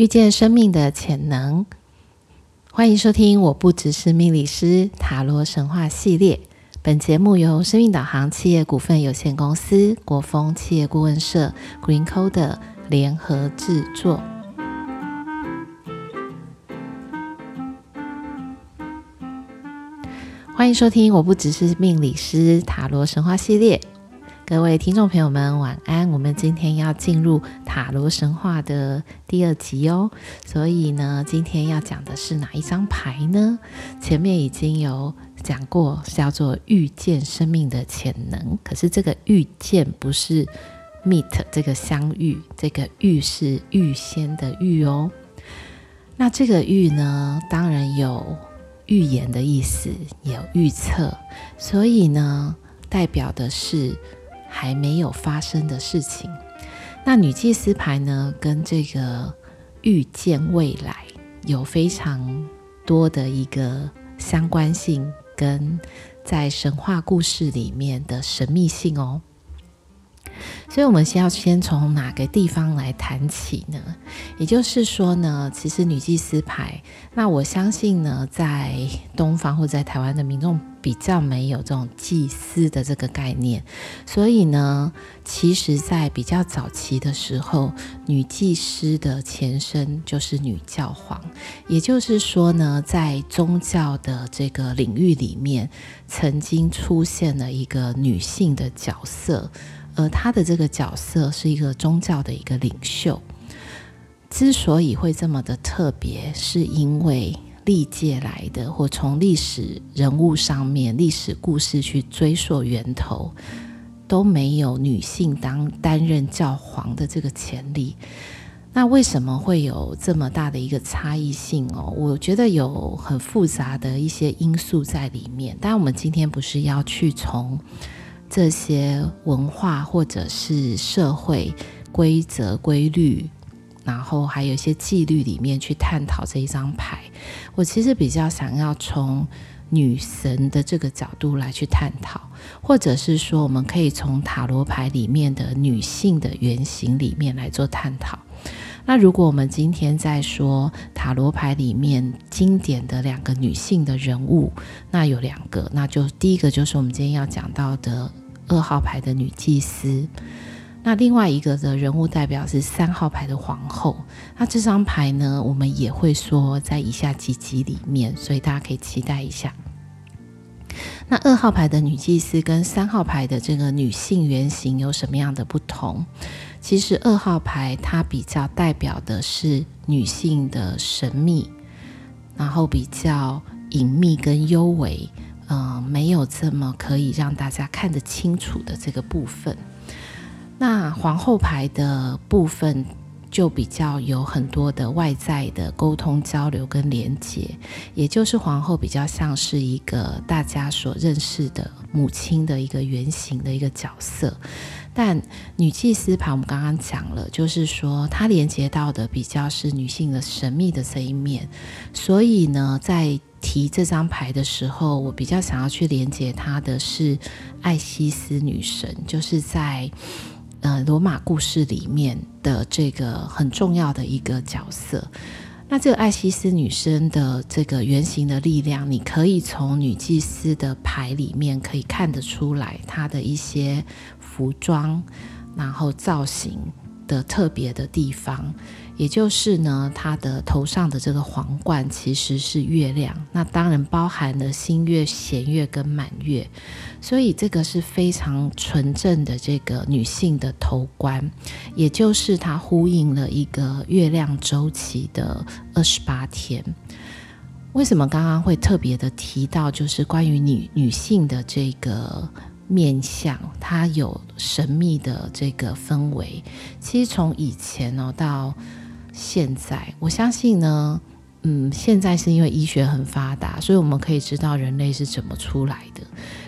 遇见生命的潜能，欢迎收听。我不只是命理师塔罗神话系列。本节目由生命导航企业股份有限公司、国风企业顾问社 Green Code 联合制作。欢迎收听。我不只是命理师塔罗神话系列。各位听众朋友们，晚安！我们今天要进入塔罗神话的第二集哦，所以呢，今天要讲的是哪一张牌呢？前面已经有讲过，叫做遇见生命的潜能。可是这个遇见不是 meet 这个相遇，这个遇是预先的预哦。那这个遇呢，当然有预言的意思，有预测，所以呢，代表的是。还没有发生的事情，那女祭司牌呢，跟这个预见未来有非常多的一个相关性，跟在神话故事里面的神秘性哦。所以，我们先要先从哪个地方来谈起呢？也就是说呢，其实女祭司牌，那我相信呢，在东方或在台湾的民众比较没有这种祭司的这个概念，所以呢，其实在比较早期的时候，女祭司的前身就是女教皇，也就是说呢，在宗教的这个领域里面，曾经出现了一个女性的角色。而他的这个角色是一个宗教的一个领袖。之所以会这么的特别，是因为历届来的，或从历史人物上面、历史故事去追溯源头，都没有女性当担任教皇的这个潜力。那为什么会有这么大的一个差异性哦？我觉得有很复杂的一些因素在里面。但我们今天不是要去从。这些文化或者是社会规则规律，然后还有一些纪律里面去探讨这一张牌，我其实比较想要从女神的这个角度来去探讨，或者是说我们可以从塔罗牌里面的女性的原型里面来做探讨。那如果我们今天在说塔罗牌里面经典的两个女性的人物，那有两个，那就第一个就是我们今天要讲到的。二号牌的女祭司，那另外一个的人物代表是三号牌的皇后。那这张牌呢，我们也会说在以下几集里面，所以大家可以期待一下。那二号牌的女祭司跟三号牌的这个女性原型有什么样的不同？其实二号牌它比较代表的是女性的神秘，然后比较隐秘跟幽微。嗯、没有这么可以让大家看得清楚的这个部分。那皇后牌的部分就比较有很多的外在的沟通交流跟连接，也就是皇后比较像是一个大家所认识的母亲的一个原型的一个角色。但女祭司牌我们刚刚讲了，就是说它连接到的比较是女性的神秘的这一面，所以呢，在提这张牌的时候，我比较想要去连接她的是艾西斯女神，就是在呃罗马故事里面的这个很重要的一个角色。那这个艾西斯女生的这个原型的力量，你可以从女祭司的牌里面可以看得出来，她的一些服装，然后造型的特别的地方。也就是呢，他的头上的这个皇冠其实是月亮，那当然包含了新月、弦月跟满月，所以这个是非常纯正的这个女性的头冠，也就是它呼应了一个月亮周期的二十八天。为什么刚刚会特别的提到，就是关于女女性的这个面相，它有神秘的这个氛围。其实从以前哦到现在，我相信呢，嗯，现在是因为医学很发达，所以我们可以知道人类是怎么出来的。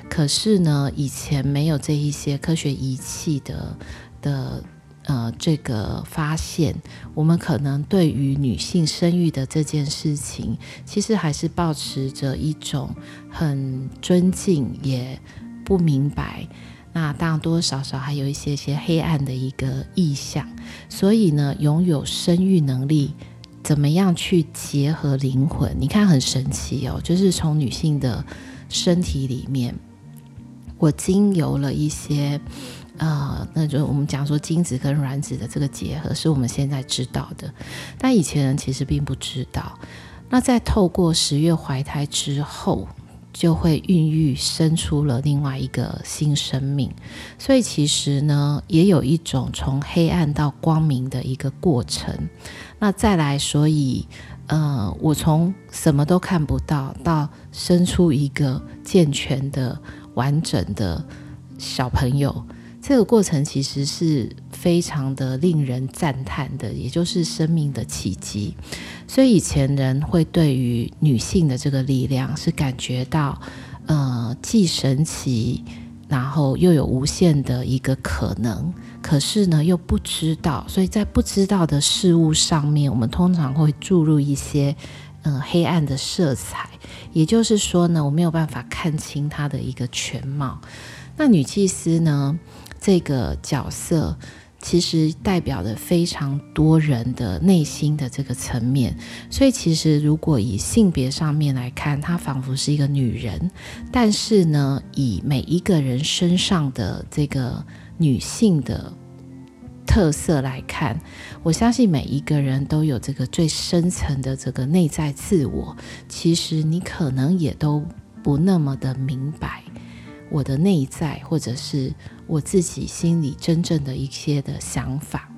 可是呢，以前没有这一些科学仪器的的呃这个发现，我们可能对于女性生育的这件事情，其实还是保持着一种很尊敬，也不明白。那当然多多少少还有一些些黑暗的一个意象，所以呢，拥有生育能力怎么样去结合灵魂？你看很神奇哦，就是从女性的身体里面，我经由了一些。呃，那就我们讲说精子跟卵子的这个结合，是我们现在知道的，但以前人其实并不知道。那在透过十月怀胎之后，就会孕育生出了另外一个新生命。所以其实呢，也有一种从黑暗到光明的一个过程。那再来，所以呃，我从什么都看不到到生出一个健全的、完整的小朋友。这个过程其实是非常的令人赞叹的，也就是生命的奇迹。所以以前人会对于女性的这个力量是感觉到，呃，既神奇，然后又有无限的一个可能。可是呢，又不知道，所以在不知道的事物上面，我们通常会注入一些，嗯、黑暗的色彩。也就是说呢，我没有办法看清它的一个全貌。那女祭司呢？这个角色其实代表了非常多人的内心的这个层面，所以其实如果以性别上面来看，她仿佛是一个女人，但是呢，以每一个人身上的这个女性的特色来看，我相信每一个人都有这个最深层的这个内在自我，其实你可能也都不那么的明白。我的内在，或者是我自己心里真正的一些的想法。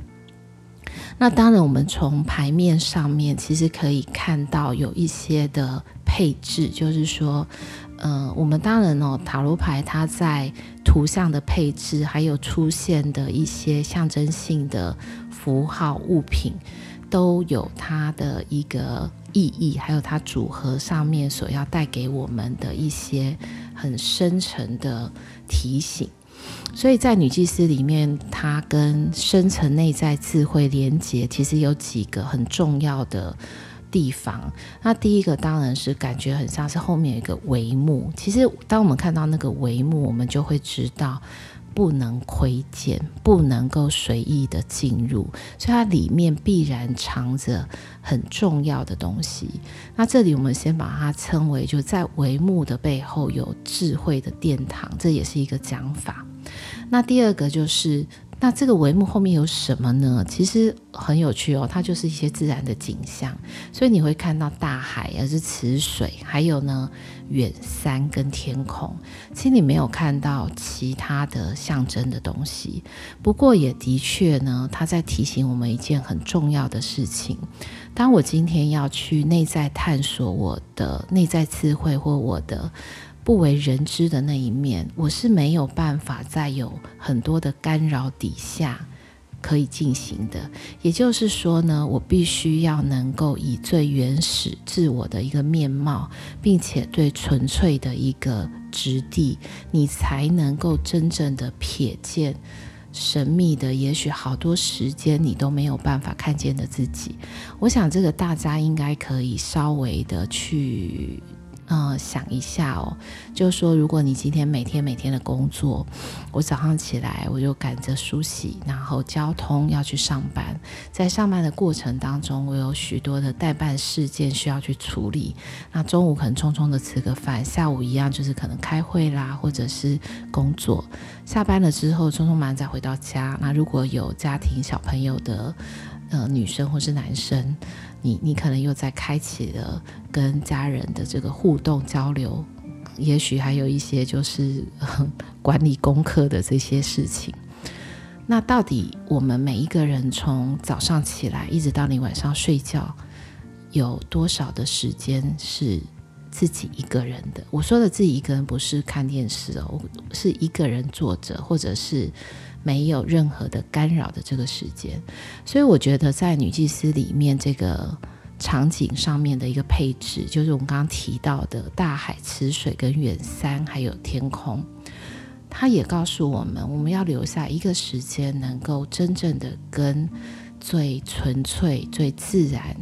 那当然，我们从牌面上面其实可以看到有一些的配置，就是说，呃，我们当然哦，塔罗牌它在图像的配置，还有出现的一些象征性的符号物品，都有它的一个意义，还有它组合上面所要带给我们的一些。很深沉的提醒，所以在女祭司里面，它跟深层内在智慧连接，其实有几个很重要的地方。那第一个当然是感觉很像是后面有一个帷幕。其实当我们看到那个帷幕，我们就会知道。不能窥见，不能够随意的进入，所以它里面必然藏着很重要的东西。那这里我们先把它称为，就在帷幕的背后有智慧的殿堂，这也是一个讲法。那第二个就是。那这个帷幕后面有什么呢？其实很有趣哦，它就是一些自然的景象，所以你会看到大海，而是池水，还有呢远山跟天空。其实你没有看到其他的象征的东西，不过也的确呢，它在提醒我们一件很重要的事情：当我今天要去内在探索我的内在智慧或我的。不为人知的那一面，我是没有办法在有很多的干扰底下可以进行的。也就是说呢，我必须要能够以最原始自我的一个面貌，并且最纯粹的一个质地，你才能够真正的瞥见神秘的，也许好多时间你都没有办法看见的自己。我想这个大家应该可以稍微的去。嗯，想一下哦，就说，如果你今天每天每天的工作，我早上起来我就赶着梳洗，然后交通要去上班，在上班的过程当中，我有许多的待办事件需要去处理。那中午可能匆匆的吃个饭，下午一样就是可能开会啦，或者是工作。下班了之后，匆匆忙再回到家。那如果有家庭小朋友的，呃，女生或是男生。你你可能又在开启了跟家人的这个互动交流，也许还有一些就是 管理功课的这些事情。那到底我们每一个人从早上起来一直到你晚上睡觉，有多少的时间是自己一个人的？我说的自己一个人不是看电视哦，是一个人坐着，或者是。没有任何的干扰的这个时间，所以我觉得在女祭司里面这个场景上面的一个配置，就是我们刚刚提到的大海、池水跟远山，还有天空，它也告诉我们，我们要留下一个时间，能够真正的跟最纯粹、最自然、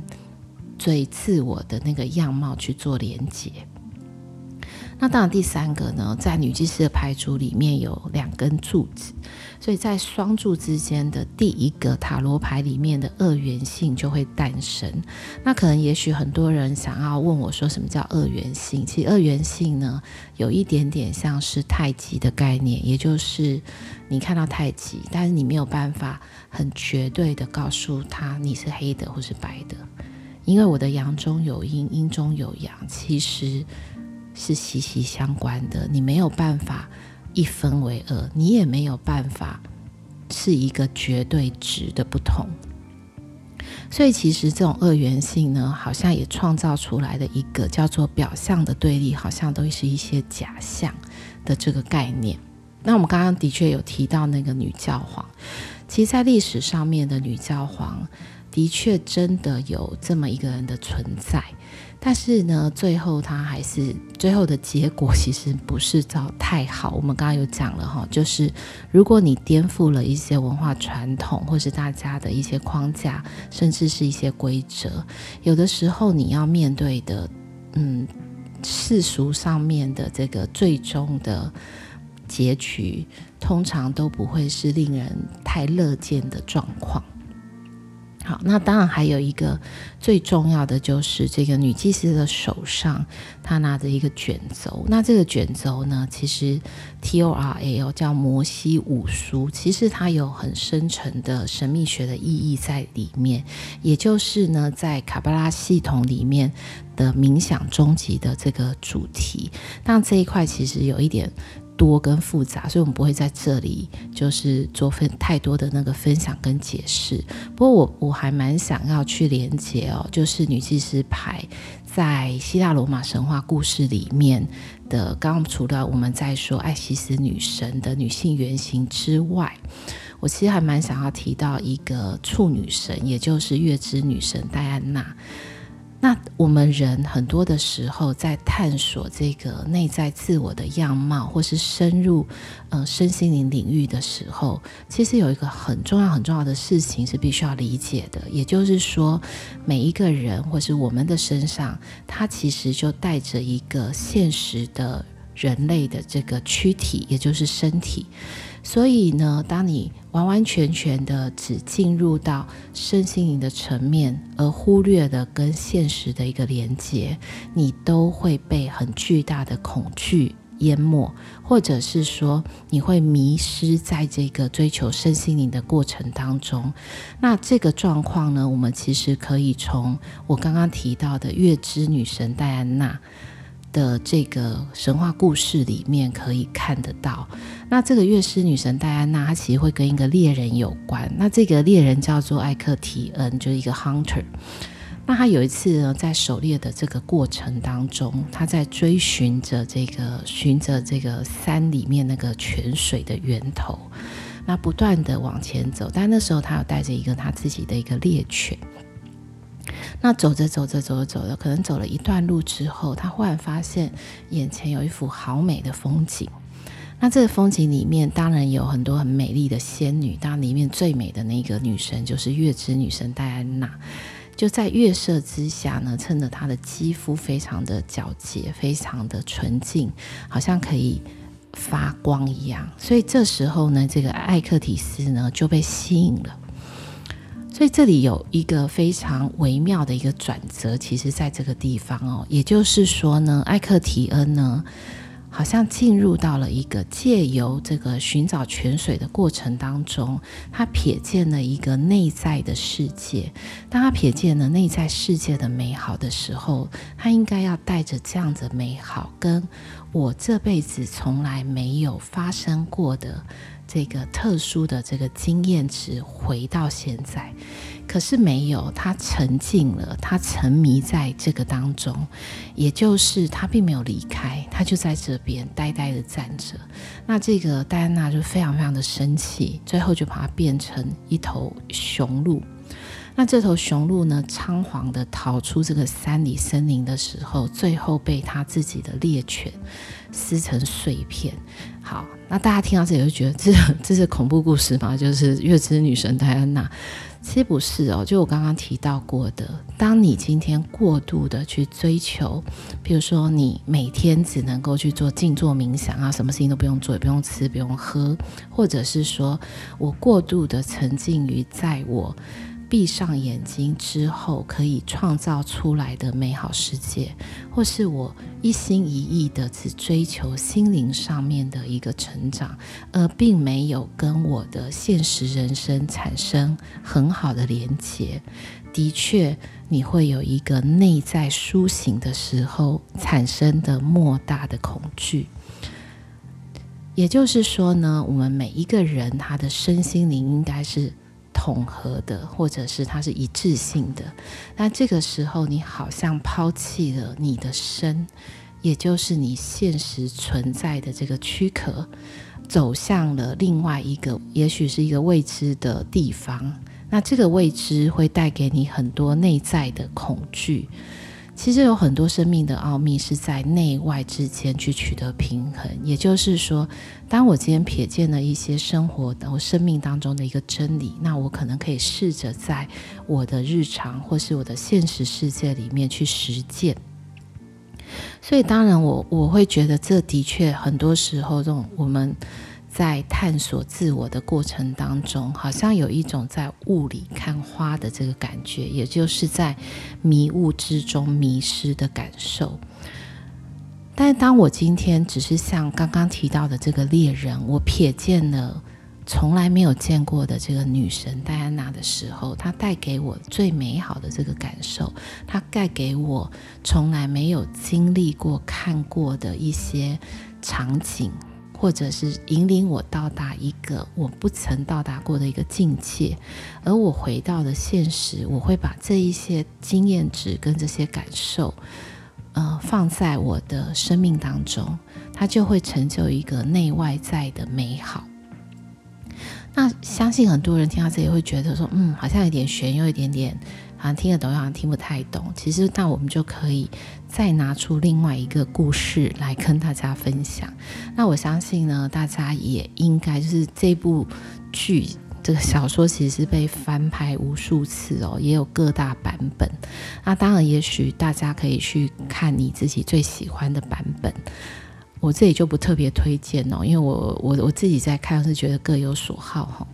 最自我的那个样貌去做连接。那当然，第三个呢，在女祭司的牌组里面有两根柱子，所以在双柱之间的第一个塔罗牌里面的二元性就会诞生。那可能也许很多人想要问我说，什么叫二元性？其实二元性呢，有一点点像是太极的概念，也就是你看到太极，但是你没有办法很绝对的告诉他你是黑的或是白的，因为我的阳中有阴，阴中有阳，其实。是息息相关的，你没有办法一分为二，你也没有办法是一个绝对值的不同。所以，其实这种二元性呢，好像也创造出来的一个叫做表象的对立，好像都是一些假象的这个概念。那我们刚刚的确有提到那个女教皇，其实，在历史上面的女教皇，的确真的有这么一个人的存在。但是呢，最后他还是最后的结果其实不是找太好。我们刚刚有讲了哈，就是如果你颠覆了一些文化传统，或是大家的一些框架，甚至是一些规则，有的时候你要面对的，嗯，世俗上面的这个最终的结局，通常都不会是令人太乐见的状况。好，那当然还有一个最重要的，就是这个女祭司的手上，她拿着一个卷轴。那这个卷轴呢，其实 T O R A 哦，叫摩西五书，其实它有很深层的神秘学的意义在里面。也就是呢，在卡巴拉系统里面的冥想终极的这个主题。但这一块其实有一点。多跟复杂，所以我们不会在这里就是做分太多的那个分享跟解释。不过我我还蛮想要去连接哦，就是女祭司牌在希腊罗马神话故事里面的。刚刚除了我们在说艾西斯女神的女性原型之外，我其实还蛮想要提到一个处女神，也就是月之女神戴安娜。那我们人很多的时候在探索这个内在自我的样貌，或是深入嗯身心灵领域的时候，其实有一个很重要很重要的事情是必须要理解的，也就是说，每一个人或是我们的身上，它其实就带着一个现实的人类的这个躯体，也就是身体。所以呢，当你完完全全的只进入到身心灵的层面，而忽略了跟现实的一个连接，你都会被很巨大的恐惧淹没，或者是说你会迷失在这个追求身心灵的过程当中。那这个状况呢，我们其实可以从我刚刚提到的月之女神戴安娜。的这个神话故事里面可以看得到，那这个月师女神戴安娜，她其实会跟一个猎人有关。那这个猎人叫做艾克提恩，就是一个 hunter。那他有一次呢，在狩猎的这个过程当中，他在追寻着这个寻着这个山里面那个泉水的源头，那不断的往前走。但那时候他有带着一个他自己的一个猎犬。那走着走着走着走着，可能走了一段路之后，他忽然发现眼前有一幅好美的风景。那这个风景里面当然有很多很美丽的仙女，当然里面最美的那个女神就是月之女神戴安娜。就在月色之下呢，趁着她的肌肤非常的皎洁，非常的纯净，好像可以发光一样。所以这时候呢，这个艾克提斯呢就被吸引了。所以这里有一个非常微妙的一个转折，其实在这个地方哦，也就是说呢，艾克提恩呢，好像进入到了一个借由这个寻找泉水的过程当中，他瞥见了一个内在的世界。当他瞥见了内在世界的美好的时候，他应该要带着这样子美好，跟我这辈子从来没有发生过的。这个特殊的这个经验值回到现在，可是没有，他沉浸了，他沉迷在这个当中，也就是他并没有离开，他就在这边呆呆的站着。那这个戴安娜就非常非常的生气，最后就把它变成一头雄鹿。那这头雄鹿呢，仓皇的逃出这个山里森林的时候，最后被他自己的猎犬撕成碎片。好，那大家听到这里就觉得这这是恐怖故事吗？就是月之女神戴安娜。其实不是哦，就我刚刚提到过的，当你今天过度的去追求，比如说你每天只能够去做静坐冥想啊，什么事情都不用做，也不用吃，不用喝，或者是说我过度的沉浸于在我。闭上眼睛之后，可以创造出来的美好世界，或是我一心一意的只追求心灵上面的一个成长，而并没有跟我的现实人生产生很好的连结。的确，你会有一个内在苏醒的时候产生的莫大的恐惧。也就是说呢，我们每一个人他的身心灵应该是。统合的，或者是它是一致性的，那这个时候你好像抛弃了你的身，也就是你现实存在的这个躯壳，走向了另外一个，也许是一个未知的地方。那这个未知会带给你很多内在的恐惧。其实有很多生命的奥秘是在内外之间去取得平衡，也就是说，当我今天瞥见了一些生活的我生命当中的一个真理，那我可能可以试着在我的日常或是我的现实世界里面去实践。所以，当然我我会觉得这的确很多时候这种我们。在探索自我的过程当中，好像有一种在雾里看花的这个感觉，也就是在迷雾之中迷失的感受。但，当我今天只是像刚刚提到的这个猎人，我瞥见了从来没有见过的这个女神戴安娜的时候，她带给我最美好的这个感受，她带给我从来没有经历过、看过的一些场景。或者是引领我到达一个我不曾到达过的一个境界，而我回到了现实，我会把这一些经验值跟这些感受，呃，放在我的生命当中，它就会成就一个内外在的美好。那相信很多人听到这里会觉得说，嗯，好像有点玄，又有一点点。好像听得懂，好像听不太懂。其实，那我们就可以再拿出另外一个故事来跟大家分享。那我相信呢，大家也应该就是这部剧，这个小说其实是被翻拍无数次哦，也有各大版本。那当然，也许大家可以去看你自己最喜欢的版本。我这里就不特别推荐哦，因为我我我自己在看是觉得各有所好哈。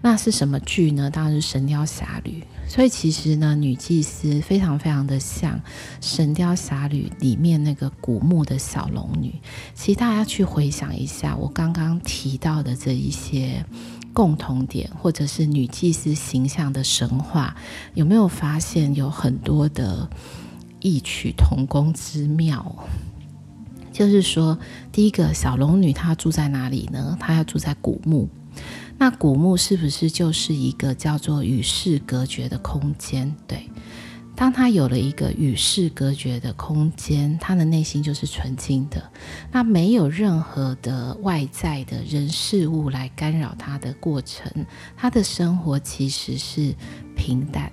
那是什么剧呢？当然是《神雕侠侣》。所以其实呢，女祭司非常非常的像《神雕侠侣》里面那个古墓的小龙女。其实大家去回想一下，我刚刚提到的这一些共同点，或者是女祭司形象的神话，有没有发现有很多的异曲同工之妙？就是说，第一个小龙女她住在哪里呢？她要住在古墓。那古墓是不是就是一个叫做与世隔绝的空间？对，当他有了一个与世隔绝的空间，他的内心就是纯净的，那没有任何的外在的人事物来干扰他的过程，他的生活其实是平淡。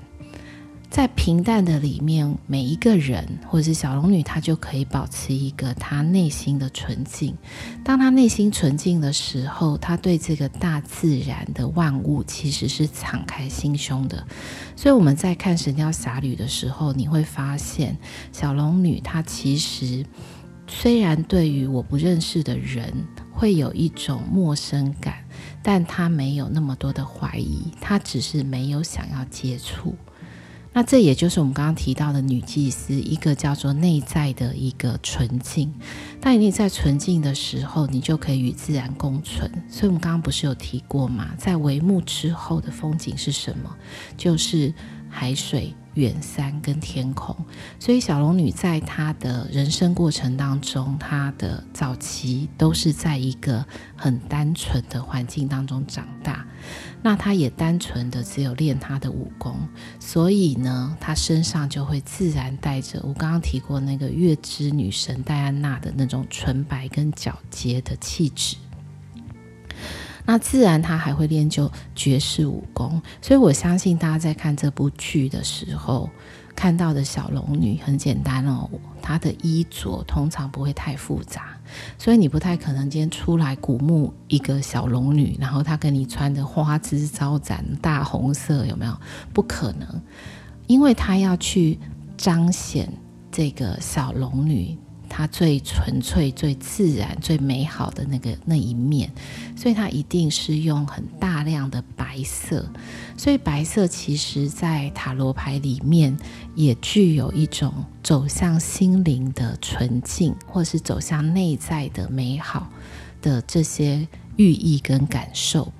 在平淡的里面，每一个人或者是小龙女，她就可以保持一个她内心的纯净。当她内心纯净的时候，她对这个大自然的万物其实是敞开心胸的。所以我们在看《神雕侠侣》的时候，你会发现小龙女她其实虽然对于我不认识的人会有一种陌生感，但她没有那么多的怀疑，她只是没有想要接触。那这也就是我们刚刚提到的女祭司，一个叫做内在的一个纯净。当你内在纯净的时候，你就可以与自然共存。所以我们刚刚不是有提过吗？在帷幕之后的风景是什么？就是海水。远山跟天空，所以小龙女在她的人生过程当中，她的早期都是在一个很单纯的环境当中长大。那她也单纯的只有练她的武功，所以呢，她身上就会自然带着我刚刚提过那个月之女神戴安娜的那种纯白跟皎洁的气质。那自然他还会练就绝世武功。所以我相信大家在看这部剧的时候，看到的小龙女很简单哦，她的衣着通常不会太复杂，所以你不太可能今天出来鼓舞一个小龙女，然后她跟你穿的花枝招展、大红色，有没有？不可能，因为她要去彰显这个小龙女。它最纯粹、最自然、最美好的那个那一面，所以它一定是用很大量的白色。所以白色其实在塔罗牌里面也具有一种走向心灵的纯净，或是走向内在的美好的这些寓意跟感受。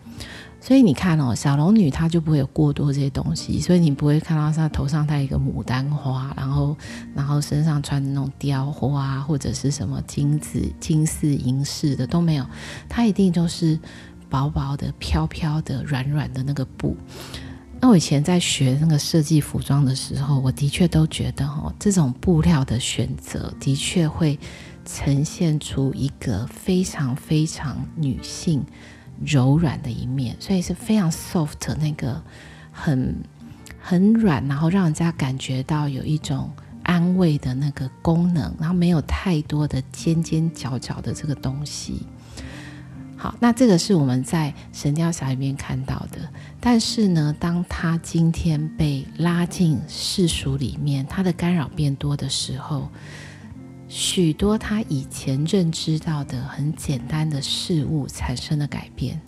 所以你看哦，小龙女她就不会有过多这些东西，所以你不会看到她头上戴一个牡丹花，然后然后身上穿的那种雕花或者是什么金子、金饰银饰的都没有，她一定就是薄薄的、飘飘的、软软的那个布。那我以前在学那个设计服装的时候，我的确都觉得哦，这种布料的选择的确会呈现出一个非常非常女性。柔软的一面，所以是非常 soft，那个很很软，然后让人家感觉到有一种安慰的那个功能，然后没有太多的尖尖角角的这个东西。好，那这个是我们在《神雕侠侣》里面看到的。但是呢，当他今天被拉进世俗里面，他的干扰变多的时候。许多他以前认知到的很简单的事物产生了改变，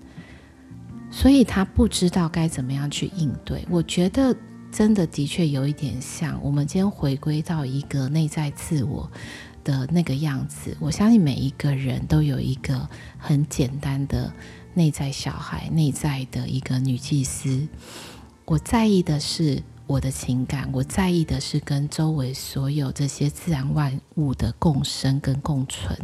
所以他不知道该怎么样去应对。我觉得真的的确有一点像我们今天回归到一个内在自我的那个样子。我相信每一个人都有一个很简单的内在小孩，内在的一个女祭司。我在意的是。我的情感，我在意的是跟周围所有这些自然万物的共生跟共存，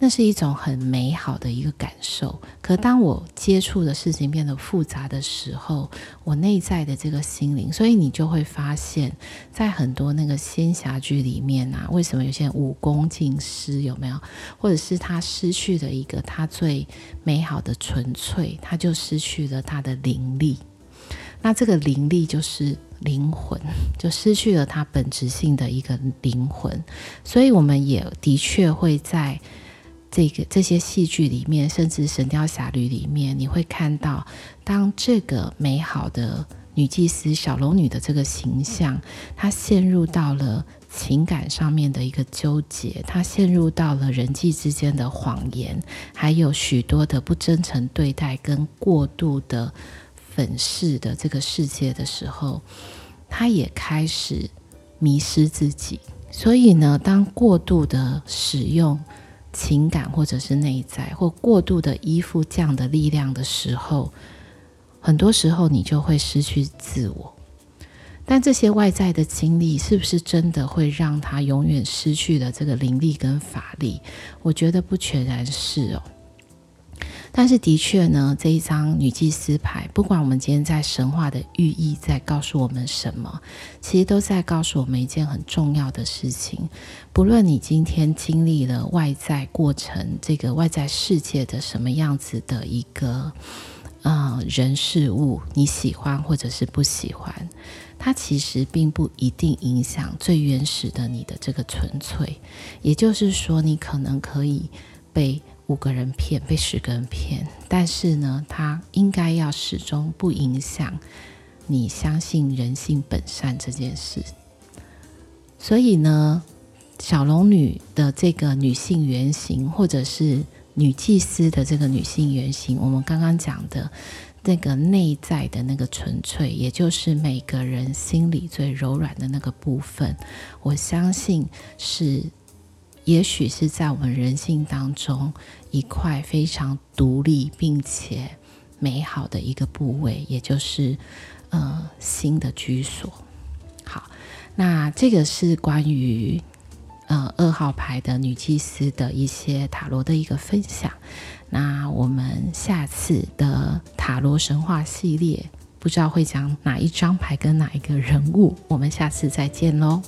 那是一种很美好的一个感受。可当我接触的事情变得复杂的时候，我内在的这个心灵，所以你就会发现，在很多那个仙侠剧里面啊，为什么有些人武功尽失？有没有？或者是他失去了一个他最美好的纯粹，他就失去了他的灵力。那这个灵力就是灵魂，就失去了它本质性的一个灵魂，所以我们也的确会在这个这些戏剧里面，甚至《神雕侠侣》里面，你会看到，当这个美好的女祭司小龙女的这个形象，她陷入到了情感上面的一个纠结，她陷入到了人际之间的谎言，还有许多的不真诚对待跟过度的。本世的这个世界的时候，他也开始迷失自己。所以呢，当过度的使用情感，或者是内在，或过度的依附这样的力量的时候，很多时候你就会失去自我。但这些外在的经历，是不是真的会让他永远失去了这个灵力跟法力？我觉得不全然是哦。但是的确呢，这一张女祭司牌，不管我们今天在神话的寓意在告诉我们什么，其实都在告诉我们一件很重要的事情。不论你今天经历了外在过程，这个外在世界的什么样子的一个呃人事物，你喜欢或者是不喜欢，它其实并不一定影响最原始的你的这个纯粹。也就是说，你可能可以被。五个人骗，被十个人骗，但是呢，他应该要始终不影响你相信人性本善这件事。所以呢，小龙女的这个女性原型，或者是女祭司的这个女性原型，我们刚刚讲的那个内在的那个纯粹，也就是每个人心里最柔软的那个部分，我相信是。也许是在我们人性当中一块非常独立并且美好的一个部位，也就是呃心的居所。好，那这个是关于呃二号牌的女祭司的一些塔罗的一个分享。那我们下次的塔罗神话系列，不知道会讲哪一张牌跟哪一个人物，我们下次再见喽。